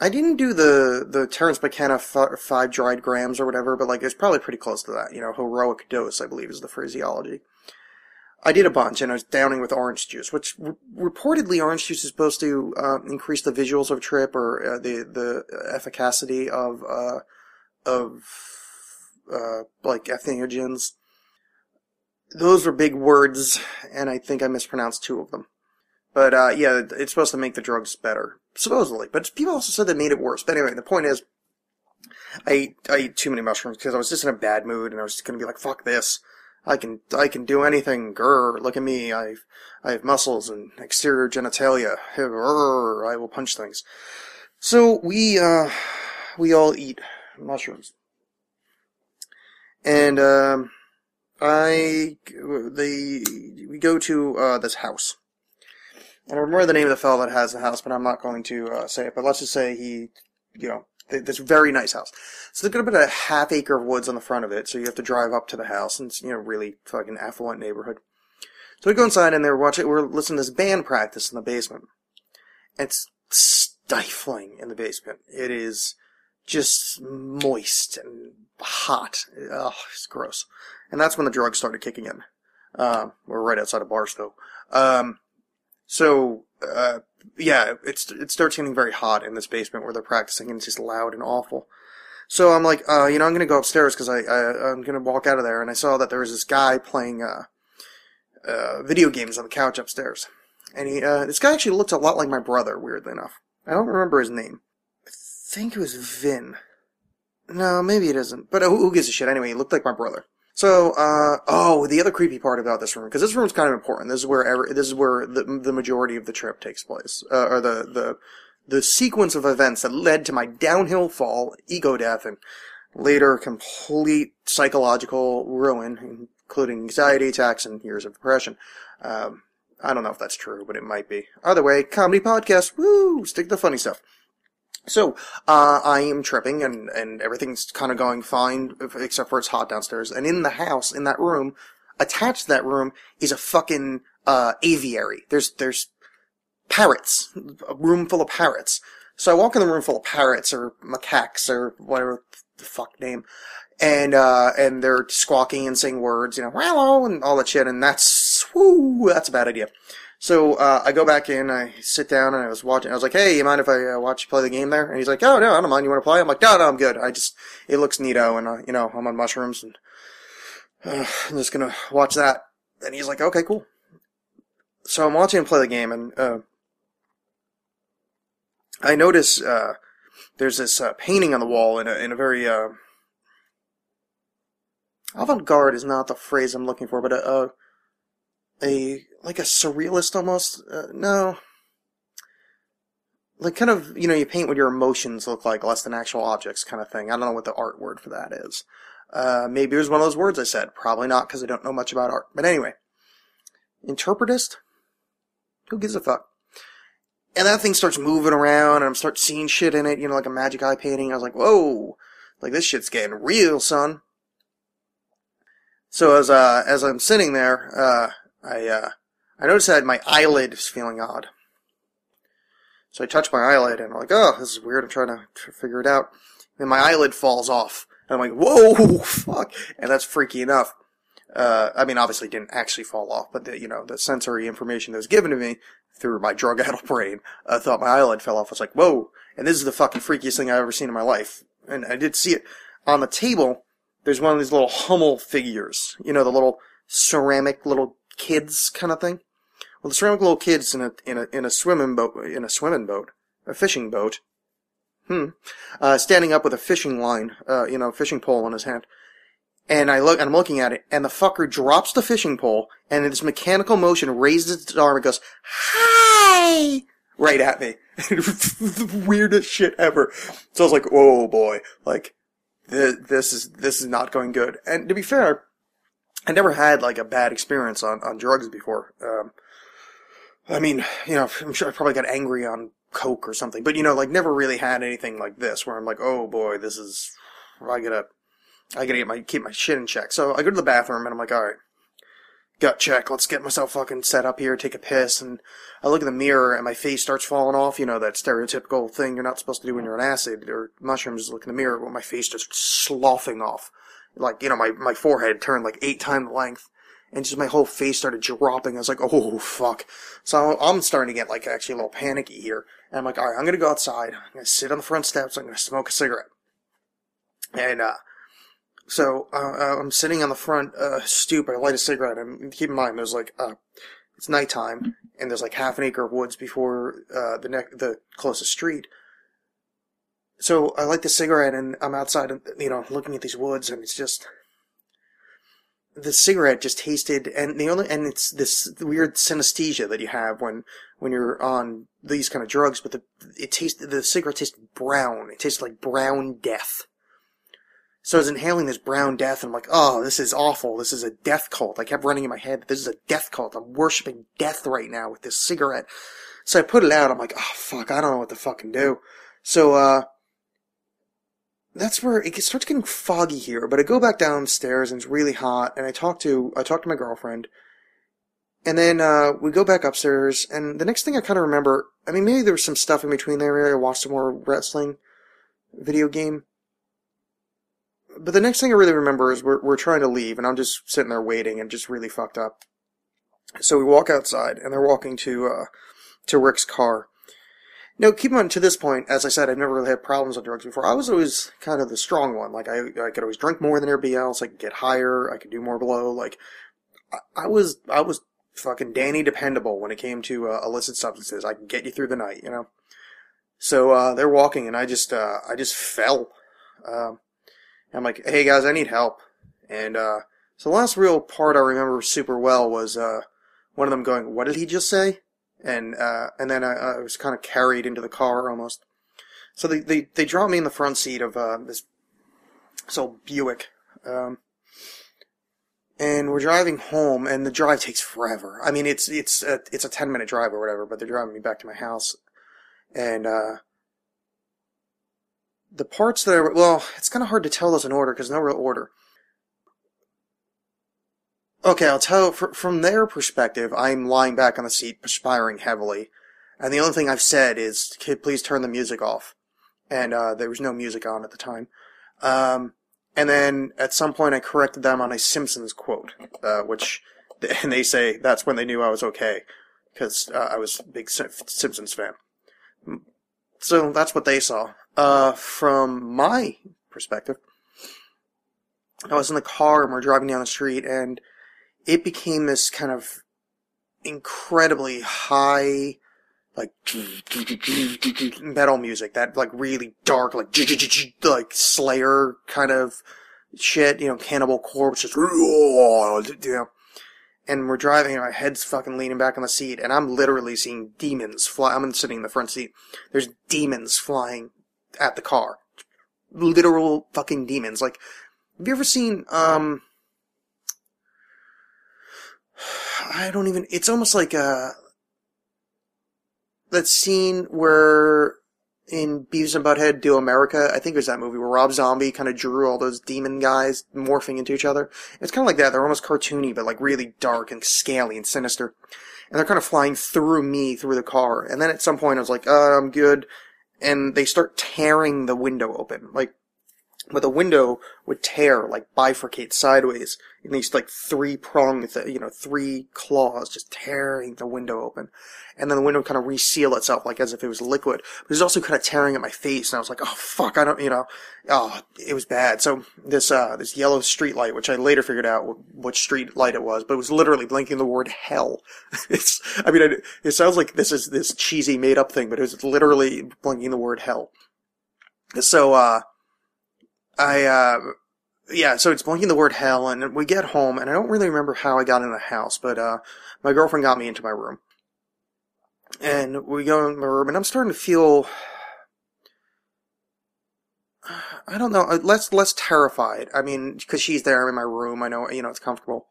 I didn't do the, the Terence McKenna f- five dried grams or whatever, but like, it's probably pretty close to that, you know, heroic dose, I believe is the phraseology. I did a bunch, and I was downing with orange juice, which reportedly orange juice is supposed to uh, increase the visuals of trip or uh, the the efficacy of uh, of uh, like entheogens. Those were big words, and I think I mispronounced two of them. But uh, yeah, it's supposed to make the drugs better, supposedly. But people also said they made it worse. But anyway, the point is, I ate, I ate too many mushrooms because I was just in a bad mood, and I was just gonna be like, "Fuck this." I can I can do anything. Grr, look at me. I've I have muscles and exterior genitalia. Grr, I will punch things. So we uh we all eat mushrooms. And um I the we go to uh this house. And I remember the name of the fellow that has the house, but I'm not going to uh, say it. But let's just say he, you know, this very nice house. So there's gonna be a half acre of woods on the front of it, so you have to drive up to the house, and it's you know really fucking affluent neighborhood. So we go inside, and they're watching, we're listening to this band practice in the basement. It's stifling in the basement. It is just moist and hot. Ugh, it's gross. And that's when the drugs started kicking in. Uh, we're right outside of Barstow. Um, so, uh, yeah, it's, it starts getting very hot in this basement where they're practicing and it's just loud and awful. So I'm like, uh, you know, I'm gonna go upstairs because I, I, I'm gonna walk out of there and I saw that there was this guy playing, uh, uh, video games on the couch upstairs. And he, uh, this guy actually looked a lot like my brother, weirdly enough. I don't remember his name. I think it was Vin. No, maybe it isn't. But who, who gives a shit? Anyway, he looked like my brother. So, uh, oh, the other creepy part about this room, because this room's kind of important. This is where every, this is where the, the majority of the trip takes place, uh, or the, the, the sequence of events that led to my downhill fall, ego death, and later complete psychological ruin, including anxiety attacks and years of depression. Um, I don't know if that's true, but it might be. Either way, comedy podcast, woo, stick to the funny stuff. So, uh, I am tripping and, and everything's kind of going fine, except for it's hot downstairs. And in the house, in that room, attached to that room is a fucking, uh, aviary. There's, there's parrots. A room full of parrots. So I walk in the room full of parrots or macaques or whatever the fuck name. And, uh, and they're squawking and saying words, you know, hello and all that shit. And that's, whoo, that's a bad idea. So uh, I go back in, I sit down, and I was watching. I was like, "Hey, you mind if I uh, watch you play the game there?" And he's like, "Oh no, I don't mind. You want to play?" I'm like, "No, no, I'm good. I just it looks neato, and uh, you know, I'm on mushrooms, and uh, [sighs] I'm just gonna watch that." And he's like, "Okay, cool." So I'm watching him play the game, and uh, I notice uh, there's this uh, painting on the wall in a in a very uh, avant-garde is not the phrase I'm looking for, but a, a a like a surrealist almost. Uh, no, like kind of you know you paint what your emotions look like less than actual objects kind of thing. I don't know what the art word for that is. Uh, maybe it was one of those words I said. Probably not because I don't know much about art. But anyway, interpretist. Who gives a fuck? And that thing starts moving around, and I'm start seeing shit in it. You know, like a magic eye painting. I was like, whoa, like this shit's getting real, son. So as uh as I'm sitting there, uh, I uh, I noticed that my eyelid is feeling odd. So I touch my eyelid and I'm like, oh, this is weird. I'm trying to, figure it out. And my eyelid falls off. And I'm like, whoa, [laughs] fuck. And that's freaky enough. Uh, I mean, obviously didn't actually fall off, but the, you know, the sensory information that was given to me through my drug-addled [laughs] brain, I thought my eyelid fell off. I was like, whoa. And this is the fucking freakiest thing I've ever seen in my life. And I did see it on the table there's one of these little Hummel figures. You know, the little ceramic little kids kind of thing. Well, the ceramic little kids in a in a in a swimming boat in a swimming boat, a fishing boat. Hmm. Uh, standing up with a fishing line, uh, you know, fishing pole in his hand. And I look, and I'm looking at it, and the fucker drops the fishing pole, and in this mechanical motion raises its arm and goes, "Hi!" right at me. the [laughs] weirdest shit ever. So I was like, "Oh boy!" Like, th- this is this is not going good. And to be fair, I never had like a bad experience on on drugs before. Um, I mean, you know, I'm sure I probably got angry on coke or something, but you know, like never really had anything like this where I'm like, "Oh boy, this is." I gotta I gotta get my keep my shit in check. So I go to the bathroom and I'm like, all right, gut check. Let's get myself fucking set up here, take a piss, and I look in the mirror and my face starts falling off. You know that stereotypical thing you're not supposed to do when you're on acid or mushrooms. Look in the mirror, but my face just sloughing off, like you know my my forehead turned like eight times the length. And just my whole face started dropping. I was like, oh, fuck. So I'm starting to get, like, actually a little panicky here. And I'm like, alright, I'm gonna go outside. I'm gonna sit on the front steps. I'm gonna smoke a cigarette. And, uh, so uh, uh, I'm sitting on the front uh, stoop. I light a cigarette. And keep in mind, there's like uh, it's nighttime, and there's like half an acre of woods before uh, the ne- the closest street. So I light the cigarette, and I'm outside, you know, looking at these woods, and it's just the cigarette just tasted, and the only, and it's this weird synesthesia that you have when when you're on these kind of drugs. But the it tasted the cigarette tasted brown. It tasted like brown death. So I was inhaling this brown death, and I'm like, oh, this is awful. This is a death cult. I kept running in my head, this is a death cult. I'm worshiping death right now with this cigarette. So I put it out. I'm like, oh, fuck, I don't know what to fucking do. So, uh, that's where it starts getting foggy here. But I go back downstairs, and it's really hot, and I talk to, I talk to my girlfriend. And then, uh, we go back upstairs, and the next thing I kind of remember, I mean, maybe there was some stuff in between there. Maybe I watched some more wrestling video game but the next thing I really remember is we're we're trying to leave, and I'm just sitting there waiting and just really fucked up. So we walk outside, and they're walking to uh, to Rick's car. Now, keep mind, to this point, as I said, I've never really had problems with drugs before. I was always kind of the strong one. Like, I, I could always drink more than everybody else. I could get higher. I could do more blow. Like, I, I was, I was fucking Danny dependable when it came to uh, illicit substances. I could get you through the night, you know? So, uh, they're walking, and I just, uh, I just fell. Um, I'm like, hey guys, I need help. And uh, so the last real part I remember super well was uh, one of them going, "What did he just say?" And uh, and then I, I was kind of carried into the car almost. So they they they drop me in the front seat of uh, this this old Buick. Um, and we're driving home, and the drive takes forever. I mean, it's it's a, it's a ten minute drive or whatever, but they're driving me back to my house, and uh, the parts that I well, it's kind of hard to tell those in order because no real order. Okay, I'll tell fr- from their perspective. I'm lying back on the seat, perspiring heavily, and the only thing I've said is, "Kid, please turn the music off." And uh, there was no music on at the time. Um, and then at some point, I corrected them on a Simpsons quote, uh, which [laughs] and they say that's when they knew I was okay because uh, I was a big Sim- Simpsons fan. So that's what they saw. Uh, from my perspective, I was in the car and we're driving down the street and it became this kind of incredibly high, like metal music, that like really dark, like like Slayer kind of shit, you know, Cannibal Corpse, just you know. And we're driving, and my head's fucking leaning back on the seat, and I'm literally seeing demons fly. I'm sitting in the front seat. There's demons flying at the car. Literal fucking demons. Like, have you ever seen, um, [sighs] I don't even, it's almost like, uh, that scene where in Beavis and Butthead Do America, I think it was that movie where Rob Zombie kind of drew all those demon guys morphing into each other. It's kind of like that. They're almost cartoony, but like really dark and scaly and sinister. And they're kind of flying through me through the car. And then at some point I was like, uh, I'm good and they start tearing the window open. Like, but the window would tear, like bifurcate sideways in these like three pronged, th- you know, three claws just tearing the window open. And then the window would kind of reseal itself, like as if it was liquid. But it was also kind of tearing at my face, and I was like, oh fuck, I don't, you know, oh, it was bad. So this, uh, this yellow street light, which I later figured out wh- which street light it was, but it was literally blinking the word hell. [laughs] it's, I mean, it sounds like this is this cheesy made up thing, but it was literally blinking the word hell. So, uh, I, uh, yeah, so it's blinking the word hell, and we get home, and I don't really remember how I got in the house, but, uh, my girlfriend got me into my room. And we go in my room, and I'm starting to feel, I don't know, uh, less, less terrified. I mean, because she's there, I'm in my room, I know, you know, it's comfortable.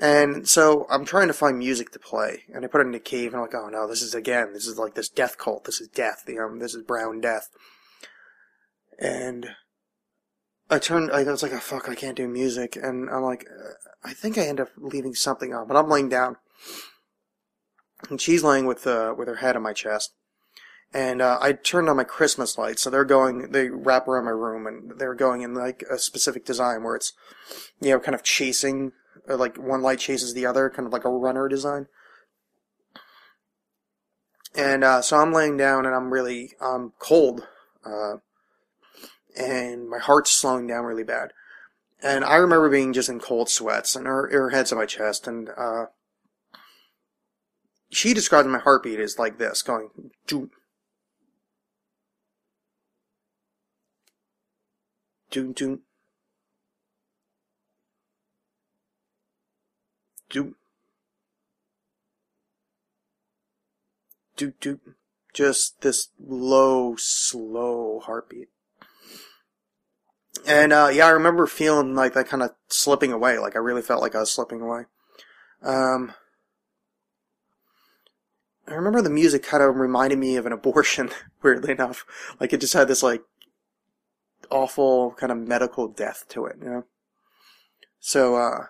And so I'm trying to find music to play, and I put it in the cave, and I'm like, oh no, this is again, this is like this death cult, this is death, you know, this is brown death. And I turned, I was like, oh fuck, I can't do music, and I'm like, uh, I think I end up leaving something on, but I'm laying down, and she's laying with uh, with her head on my chest, and uh, I turned on my Christmas lights, so they're going, they wrap around my room, and they're going in like a specific design where it's, you know, kind of chasing, uh, like one light chases the other, kind of like a runner design. And uh, so I'm laying down, and I'm really, um, cold, uh, and my heart's slowing down really bad. And I remember being just in cold sweats, and her, her head's on my chest, and uh, she described my heartbeat as like this, going doom, doom, doom, doom, doom, doom. Just this low, slow heartbeat. And uh, yeah, I remember feeling like that kind of slipping away. Like I really felt like I was slipping away. Um, I remember the music kind of reminded me of an abortion. [laughs] Weirdly enough, like it just had this like awful kind of medical death to it. You know. So uh,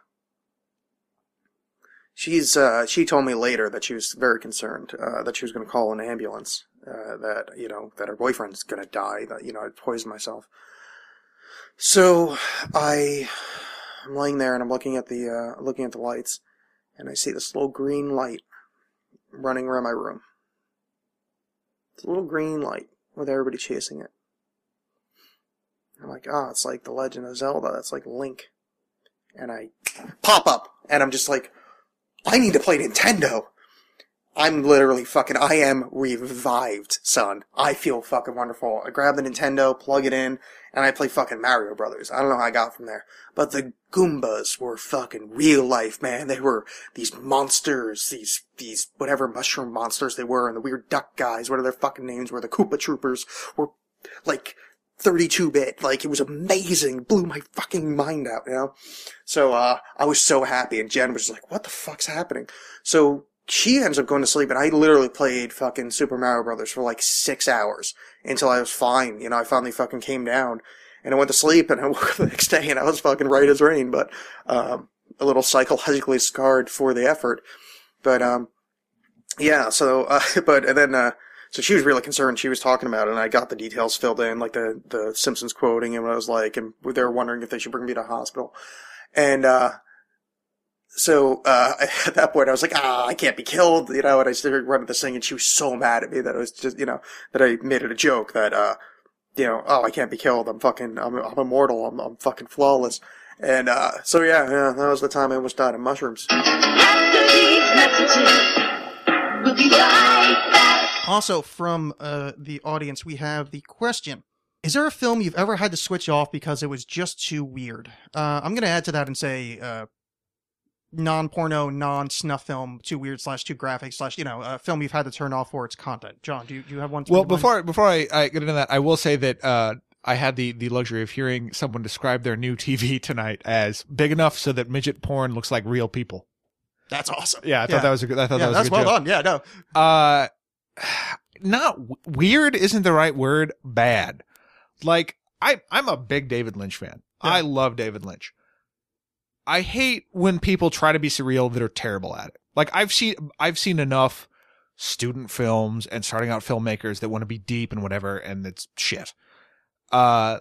she's uh, she told me later that she was very concerned uh, that she was going to call an ambulance. Uh, that you know that her boyfriend's going to die. That you know I poisoned myself. So I I'm laying there and I'm looking at the uh, looking at the lights, and I see this little green light running around my room. It's a little green light with everybody chasing it. I'm like, ah, oh, it's like the Legend of Zelda. That's like Link. And I pop up, and I'm just like, I need to play Nintendo. I'm literally fucking, I am revived, son. I feel fucking wonderful. I grab the Nintendo, plug it in, and I play fucking Mario Brothers. I don't know how I got from there. But the Goombas were fucking real life, man. They were these monsters, these, these, whatever mushroom monsters they were, and the weird duck guys, whatever their fucking names were, the Koopa Troopers, were like 32 bit. Like, it was amazing. Blew my fucking mind out, you know? So, uh, I was so happy, and Jen was like, what the fuck's happening? So, she ends up going to sleep, and I literally played fucking Super Mario Brothers for like six hours until I was fine. You know, I finally fucking came down, and I went to sleep, and I [laughs] woke up the next day, and I was fucking right as rain, but um, a little psychologically scarred for the effort. But um, yeah, so uh, [laughs] but and then uh, so she was really concerned. She was talking about it, and I got the details filled in, like the the Simpsons quoting and what it was like, and they were wondering if they should bring me to hospital, and. uh so uh, [laughs] at that point, I was like, ah, I can't be killed, you know. And I started running this thing, and she was so mad at me that it was just, you know, that I made it a joke that, uh, you know, oh, I can't be killed. I'm fucking, I'm, I'm immortal. I'm, I'm fucking flawless. And uh, so yeah, yeah, that was the time I almost died of mushrooms. Also, from uh, the audience, we have the question. Is there a film you've ever had to switch off because it was just too weird? Uh, I'm going to add to that and say uh, non-porno, non-snuff film, too weird slash too graphic slash you know a film you've had to turn off for its content. John, do you, do you have one? Well, mind? before before I, I get into that, I will say that uh, I had the the luxury of hearing someone describe their new TV [laughs] tonight as big enough so that midget porn looks like real people. that's awesome. Yeah, I thought that was a good. I thought yeah, that was that's a good well joke. done. Yeah, no, Uh, not w- weird isn't the right word. Bad. Like I, I'm a big David Lynch fan. Yeah. I love David Lynch. I hate when people try to be surreal that are terrible at it. Like I've seen, I've seen enough student films and starting out filmmakers that want to be deep and whatever, and it's shit. Uh,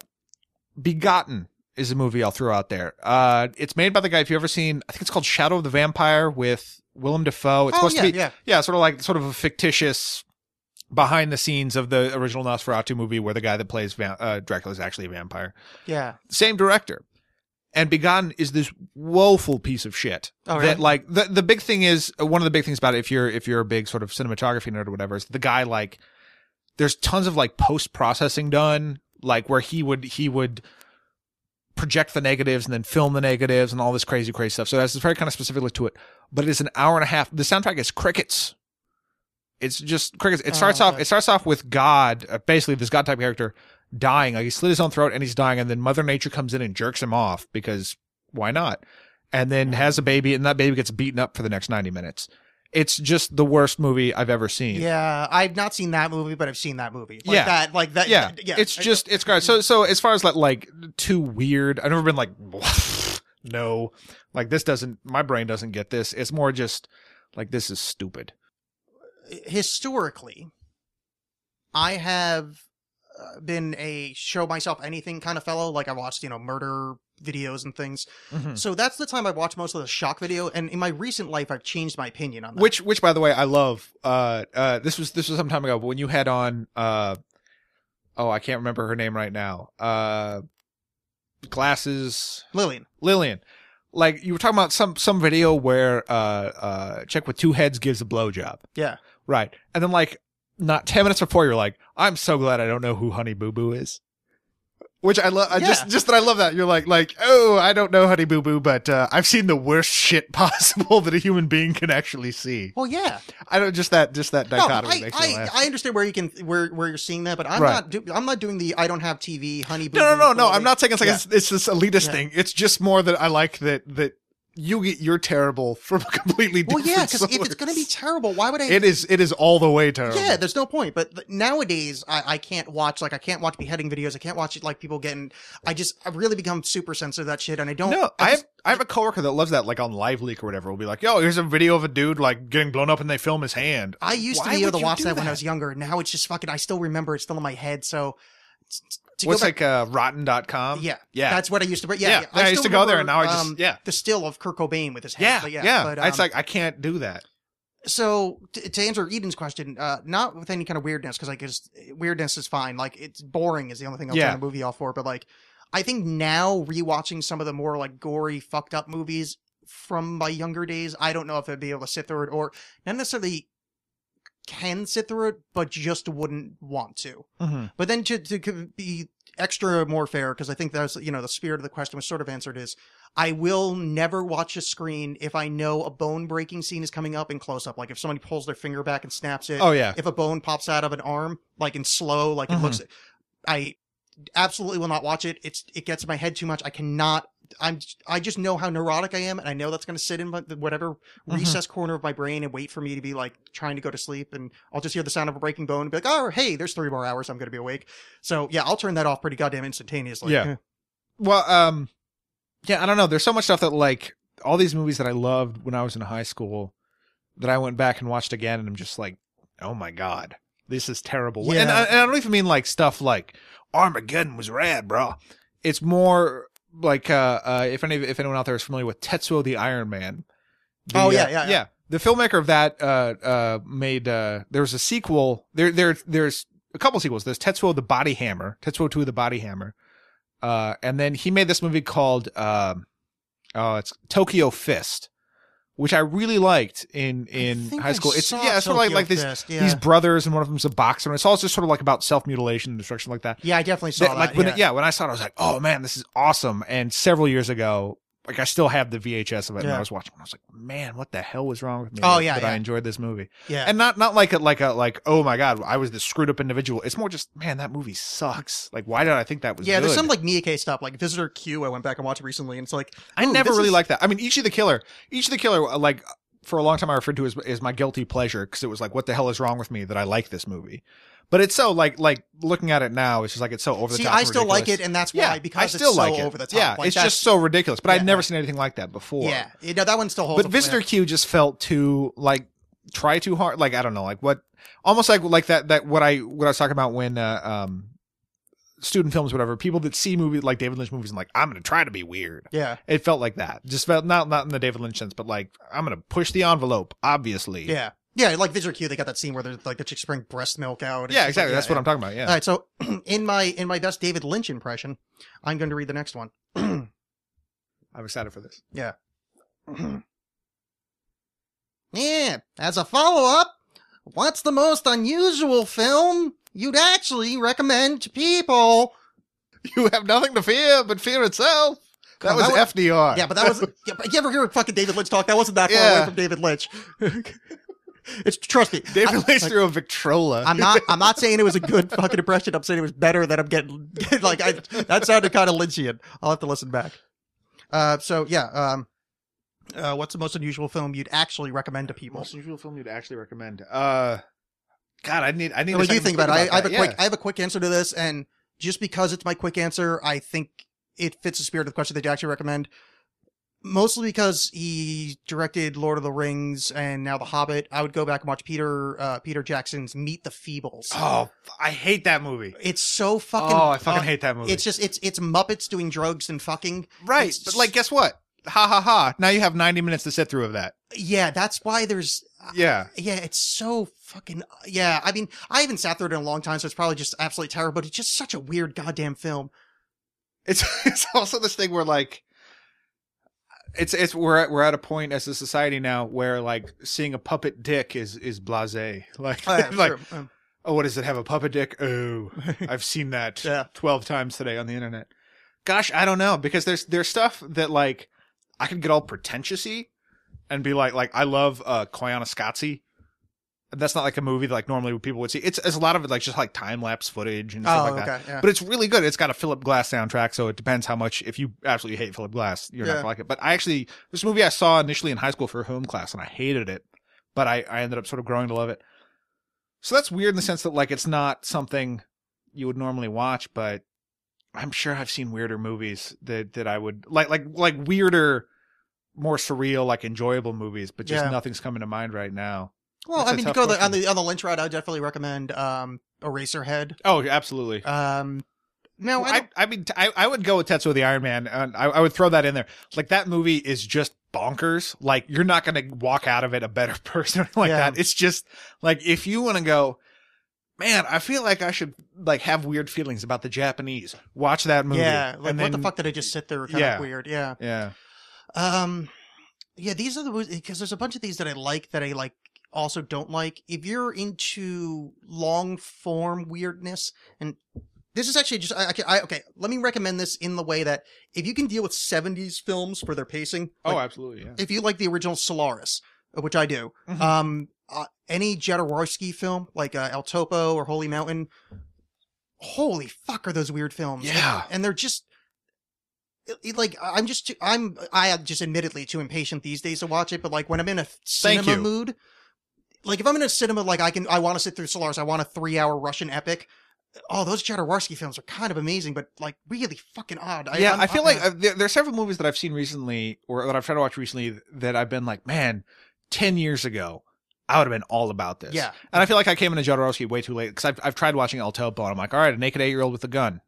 Begotten is a movie I'll throw out there. Uh, it's made by the guy. If you ever seen, I think it's called Shadow of the Vampire with Willem Dafoe. It's Oh, supposed yeah, to be yeah. yeah, sort of like sort of a fictitious behind the scenes of the original Nosferatu movie, where the guy that plays va- uh, Dracula is actually a vampire. Yeah. Same director. And Begotten is this woeful piece of shit. Oh, really? That like the the big thing is uh, one of the big things about it. If you're if you're a big sort of cinematography nerd or whatever, is the guy like there's tons of like post processing done, like where he would he would project the negatives and then film the negatives and all this crazy crazy stuff. So that's very kind of specific to it. But it is an hour and a half. The soundtrack is crickets. It's just crickets. It Oh, starts off. It starts off with God, uh, basically this God type character dying. Like he slit his own throat and he's dying, and then Mother Nature comes in and jerks him off because why not? And then has a baby, and that baby gets beaten up for the next ninety minutes. It's just the worst movie I've ever seen. Yeah, I've not seen that movie, but I've seen that movie. Like Yeah. that, like that. yeah, yeah. it's just it's great. So so as far as like like too weird, I've never been like [laughs] no, like this doesn't my brain doesn't get this. It's more just like this is stupid. historically, I have been a show myself anything kind of fellow. Like I watched, you know, murder videos and things. Mm-hmm. So that's the time I watched most of the shock video. And in my recent life, I've changed my opinion on that. Which which by the way I love. Uh uh this was this was some time ago, but when you had on uh oh I can't remember her name right now. Uh glasses Lillian. Lillian. Like you were talking about some some video where uh uh chick with two heads gives a blowjob. Yeah. Right. And then like not 10 minutes before you're like, I'm so glad I don't know who Honey Boo Boo is. Which I love. I just Yeah. just that I love that. You're like like, "Oh, I don't know Honey Boo Boo, but uh, I've seen the worst [laughs] shit possible that a human being can actually see." Well, yeah. I don't just that just that No, dichotomy I, makes me laugh. I understand where you can where where you're seeing that, but I'm Right. not. Do, I'm not doing the. I don't have TV. Honey. Boo no, no, no, no. quality. I'm not saying it's like Yeah. it's, it's this elitist Yeah. thing. It's just more that I like that that you get you're terrible [laughs] from completely Well, different. yeah, because if it's gonna be terrible, why would I? it is it is all the way terrible. Yeah, there's no point. But nowadays, I, I can't watch like I can't watch beheading videos. I can't watch like people getting. I just I've really become super sensitive to that shit, and I don't. No, I just- have I have a coworker that loves that, like on Live Leak or whatever. Will be like, "Yo, here's a video of a dude like getting blown up, and they film his hand." I used to be able to watch do that, when I was younger. Now it's just fucking. I still remember. It's still in my head. So to What's back, like uh, Rotten.com? yeah, yeah, That's what I used to. Yeah, Yeah, yeah. I used still to go there, and now I just- um, yeah. the still of Kurt Cobain with his head. yeah, but yeah. yeah. But, um, it's like I can't do that. so to, to answer Eden's question, uh, not with any kind of weirdness, because like it's, weirdness is fine. Like it's boring is the only thing I'll Yeah. turn the movie off for. But like, I think now rewatching some of the more like gory, fucked up movies from my younger days, I don't know if I'd be able to sit through it or not necessarily can sit through it, but just wouldn't want to. Mm-hmm. But then to, to be extra more fair, because I think that's, you know, the spirit of the question was sort of answered is I will never watch a screen if I know a bone breaking scene is coming up in close up. Like if somebody pulls their finger back and snaps it. Oh yeah, If a bone pops out of an arm, like in slow, like it Mhm. looks, I absolutely will not watch it. It's, it gets in my head too much. I cannot, I'm, I just know how neurotic I am. And I know that's going to sit in my, whatever Mm-hmm. recess corner of my brain and wait for me to be like trying to go to sleep. And I'll just hear the sound of a breaking bone and be like, oh, hey, there's three more hours. I'm going to be awake. So yeah, I'll turn that off pretty goddamn instantaneously. Yeah. Well, um, yeah, I don't know. There's so much stuff that like all these movies that I loved when I was in high school that I went back and watched again, and I'm just like, oh my god, this is terrible. Yeah. And, I, and I don't even mean like stuff like Armageddon was rad, bro. It's more like uh, uh, if any if anyone out there is familiar with Tetsuo the Iron Man. The, Oh, yeah, uh, yeah, yeah. The filmmaker of that uh, uh, made uh, there was a sequel. There there there's a couple sequels. There's Tetsuo the Body Hammer, Tetsuo 2 the Body Hammer. Uh, and then he made this movie called um, oh, it's Tokyo Fist, which I really liked in in high I school. It's yeah, it's sort of like like these Fist, yeah. these brothers, and one of them's a boxer, and it's all just sort of like about self mutilation and destruction like that. Yeah, I definitely saw That- that. like when yeah. it, yeah, when I saw it, I was like, oh man, this is awesome. And several years ago, like I still have the VHS of it, and I was watching. it, I was like, man, what the hell was wrong with me? Oh, that- yeah, that I enjoyed this movie, yeah. and not not like a like a like oh my god, I was this screwed up individual. It's more just man, that movie sucks. Like why did I think that was? yeah, there's some like Miike stuff, like Visitor Q. I went back and watched recently, and it's like I never really is- liked that. I mean, Ichi the Killer, Ichi the Killer, like for a long time I referred to as as my guilty pleasure because it was like, what the hell is wrong with me that I like this movie? But it's so like like looking at it now, it's just like it's so over the See, top. I still like it, and that's yeah, why because I still it's so like it. over the top. Yeah, Like, it's just so ridiculous. But I'd Yeah. never seen anything like that before. yeah. You know, that one still holds. but. Visitor Q just felt too like try too hard. Like I don't know, like what almost like like that that what I what I was talking about when uh, um student films, whatever, people that see movies like David Lynch movies and like, I'm gonna try to be weird. Yeah. It felt like that. Just felt not not in the David Lynch sense, but like I'm gonna push the envelope. Obviously. Yeah. Yeah, like Visitor Q, they got that scene where they're like the chicks bring breast milk out. Yeah, exactly. like, That's yeah, what I'm talking about. Yeah. All right, so [clears throat] in my in my best David Lynch impression, I'm going to read the next one. [clears throat] I'm excited for this. Yeah. [clears throat] yeah. As a follow up, what's the most unusual film you'd actually recommend to people? You have nothing to fear but fear itself. That was that FDR. Yeah, but that was. Yeah, but you ever hear fucking David Lynch talk? That wasn't that far Yeah. away from David Lynch. [laughs] it's trust me. David I- Lynch like, threw a Victrola. I'm not. [laughs] I'm not saying it was a good fucking impression. I'm saying it was better than I'm getting. [laughs] like I, that sounded kind of Lynchian. I'll have to listen back. Uh, so yeah. Um, uh, what's the most unusual film you'd actually recommend to people? most unusual film you'd actually recommend. Uh, God, I need I need. What do you think to about it? I, I have a that. quick. I have a quick answer to this, and just because it's my quick answer, I think it fits the spirit of the question that you actually recommend. Mostly because he directed Lord of the Rings and now The Hobbit. I would go back and watch Peter uh, Peter Jackson's Meet the Feebles. Oh, I hate that movie. It's so fucking. oh, I fucking uh, hate that movie. It's just it's it's Muppets doing drugs and fucking. right, it's but like, guess what? Ha ha ha! Now you have 90 minutes to sit through of that. Yeah, that's why there's. Yeah, Yeah, it's so fucking. Yeah, I mean, I haven't sat through it in a long time, so it's probably just absolutely terrible. But it's just such a weird goddamn film. it's [laughs] it's also this thing where like. It's it's we're at, we're at a point as a society now where like seeing a puppet dick is is blasé [laughs] like Oh, yeah, [laughs] like sure. Um, oh what does it have a puppet dick oh I've seen that Yeah. 12 times today on the internet. Gosh, I don't know because there's there's stuff that like I could get all pretentiousy and be like like I love uh Koyaanisqatsi. That's not like a movie that like normally people would see. It's, it's a lot of it like just like time lapse footage and stuff Oh, like that. yeah. But it's really good. It's got a Philip Glass soundtrack, so it depends how much. If you absolutely hate Philip Glass, you're not gonna like it. But I actually this movie I saw initially in high school for a home class, and I hated it. But I I ended up sort of growing to love it. So that's weird in the sense that like it's not something you would normally watch, but I'm sure I've seen weirder movies that that I would like like like weirder, more surreal, like enjoyable movies, but just Yeah. nothing's coming to mind right now. well, that's I mean, to tough go the, on question. the on the Lynch route, I would definitely recommend um, Eraserhead. Oh, absolutely. Um, no, I, I, I mean, t- I, I would go with Tetsuo the Iron Man, and I, I would throw that in there. Like that movie is just bonkers. Like you're not going to walk out of it a better [laughs] person or [laughs] like Yeah. that. It's just like if you want to go, man, I feel like I should like have weird feelings about the Japanese. Watch that movie. yeah, like and what the then- fuck did I just sit there? Kind Yeah. of weird. Yeah. Yeah, Um, yeah, these are the because there's a bunch of these that I like that I like also don't like. If you're into long form weirdness, and this is actually just I, I, I okay, let me recommend this in the way that if you can deal with 70s films for their pacing, oh, absolutely. Yeah. if you like the original Solaris, uh, which I do, Mhm. um, uh, any Jodorowsky film like uh, El Topo or Holy Mountain, holy fuck, are those weird films? Yeah. and they're just like I'm just too, I'm I am just admittedly too impatient these days to watch it. But like when I'm in a cinema mood, like if I'm in a cinema, like I can I want to sit through Solaris, I want a three hour Russian epic. Oh, those Jodorowsky films are kind of amazing, but like really fucking odd. yeah, I'm- I feel I'm- like uh, there, there are several movies that I've seen recently, or that I've tried to watch recently, that I've been like, man, ten years ago, I would have been all about this. Yeah. and I feel like I came into Jodorowsky way too late because I've I've tried watching El Topo, and I'm like, all right, a naked eight year old with a gun,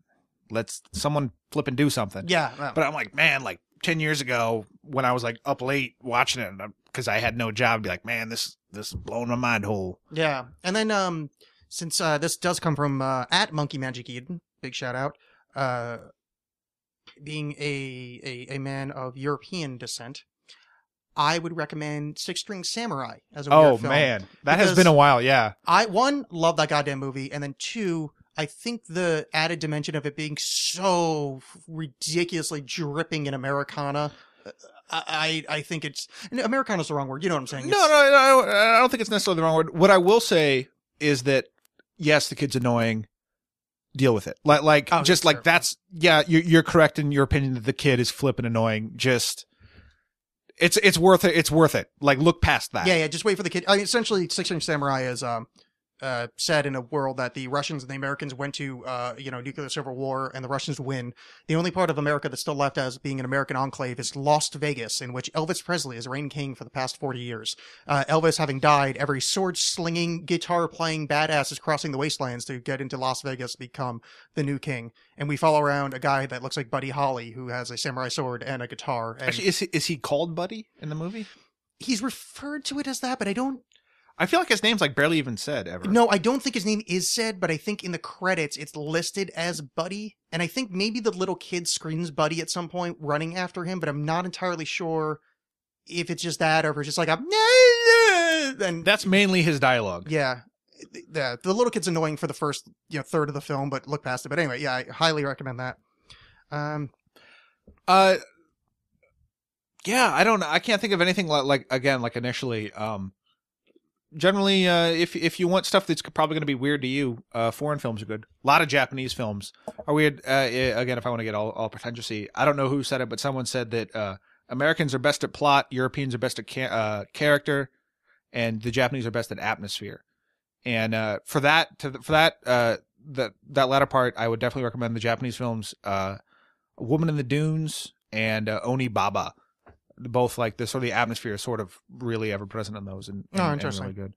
let's someone flip and do something. yeah, well, But I'm like, man, like ten years ago when I was like up late watching it because I had no job, I'd be like, man, this this is blowing my mind whole. Yeah, and then um, since uh, this does come from uh, at Monkey Magic Eden, big shout out. Uh, being a, a a man of European descent, I would recommend Six String Samurai as a Oh man, that has been a while. Yeah, I one love that goddamn movie, and then two, I think the added dimension of it being so ridiculously dripping in Americana. uh, I I think it's Americana's the wrong word. You know what I'm saying? No, It's- no, no, I don't think it's necessarily the wrong word. What I will say is that yes, the kid's annoying. Deal with it. Like, like, Oh, just like that's yeah. You're, you're correct in your opinion that the kid is flipping annoying. Just it's it's worth it. It's worth it. Like, look past that. Yeah, yeah. Just wait for the kid. I mean, essentially, Six String Samurai is um, uh, set in a world that the Russians and the Americans went to, uh, you know, nuclear civil war, and the Russians win. The only part of America that's still left as being an American enclave is Las Vegas, in which Elvis Presley has reigned king for the past forty years. Uh, Elvis having died, every sword slinging, guitar playing badass is crossing the wastelands to get into Las Vegas to become the new king. And we follow around a guy that looks like Buddy Holly, who has a samurai sword and a guitar. And Actually, is he, is he called Buddy in the movie? he's referred to it as that, but I don't I feel like his name's like barely even said ever. No, I don't think his name is said, but I think in the credits it's listed as Buddy. And I think maybe the little kid screams Buddy at some point running after him, but I'm not entirely sure if it's just that or if it's just like a [laughs] and that's mainly his dialogue. yeah. The, the little kid's annoying for the first you know third of the film, but look past it. But anyway, yeah, I highly recommend that. Um, Uh, yeah, I don't. I can't think of anything like, like again, like initially. Um, generally, uh, if if you want stuff that's probably going to be weird to you, uh, foreign films are good. A lot of Japanese films are weird. Uh, again, if I want to get all all pretentiousy, I don't know who said it, but someone said that uh, Americans are best at plot, Europeans are best at ca- uh, character, and the Japanese are best at atmosphere. And uh, for that, to for that, that that latter part, I would definitely recommend the Japanese films, "Woman in the Dunes" and "Oni Baba." Both like the sort of the atmosphere is sort of really ever present in those, and, and, Oh, and really good.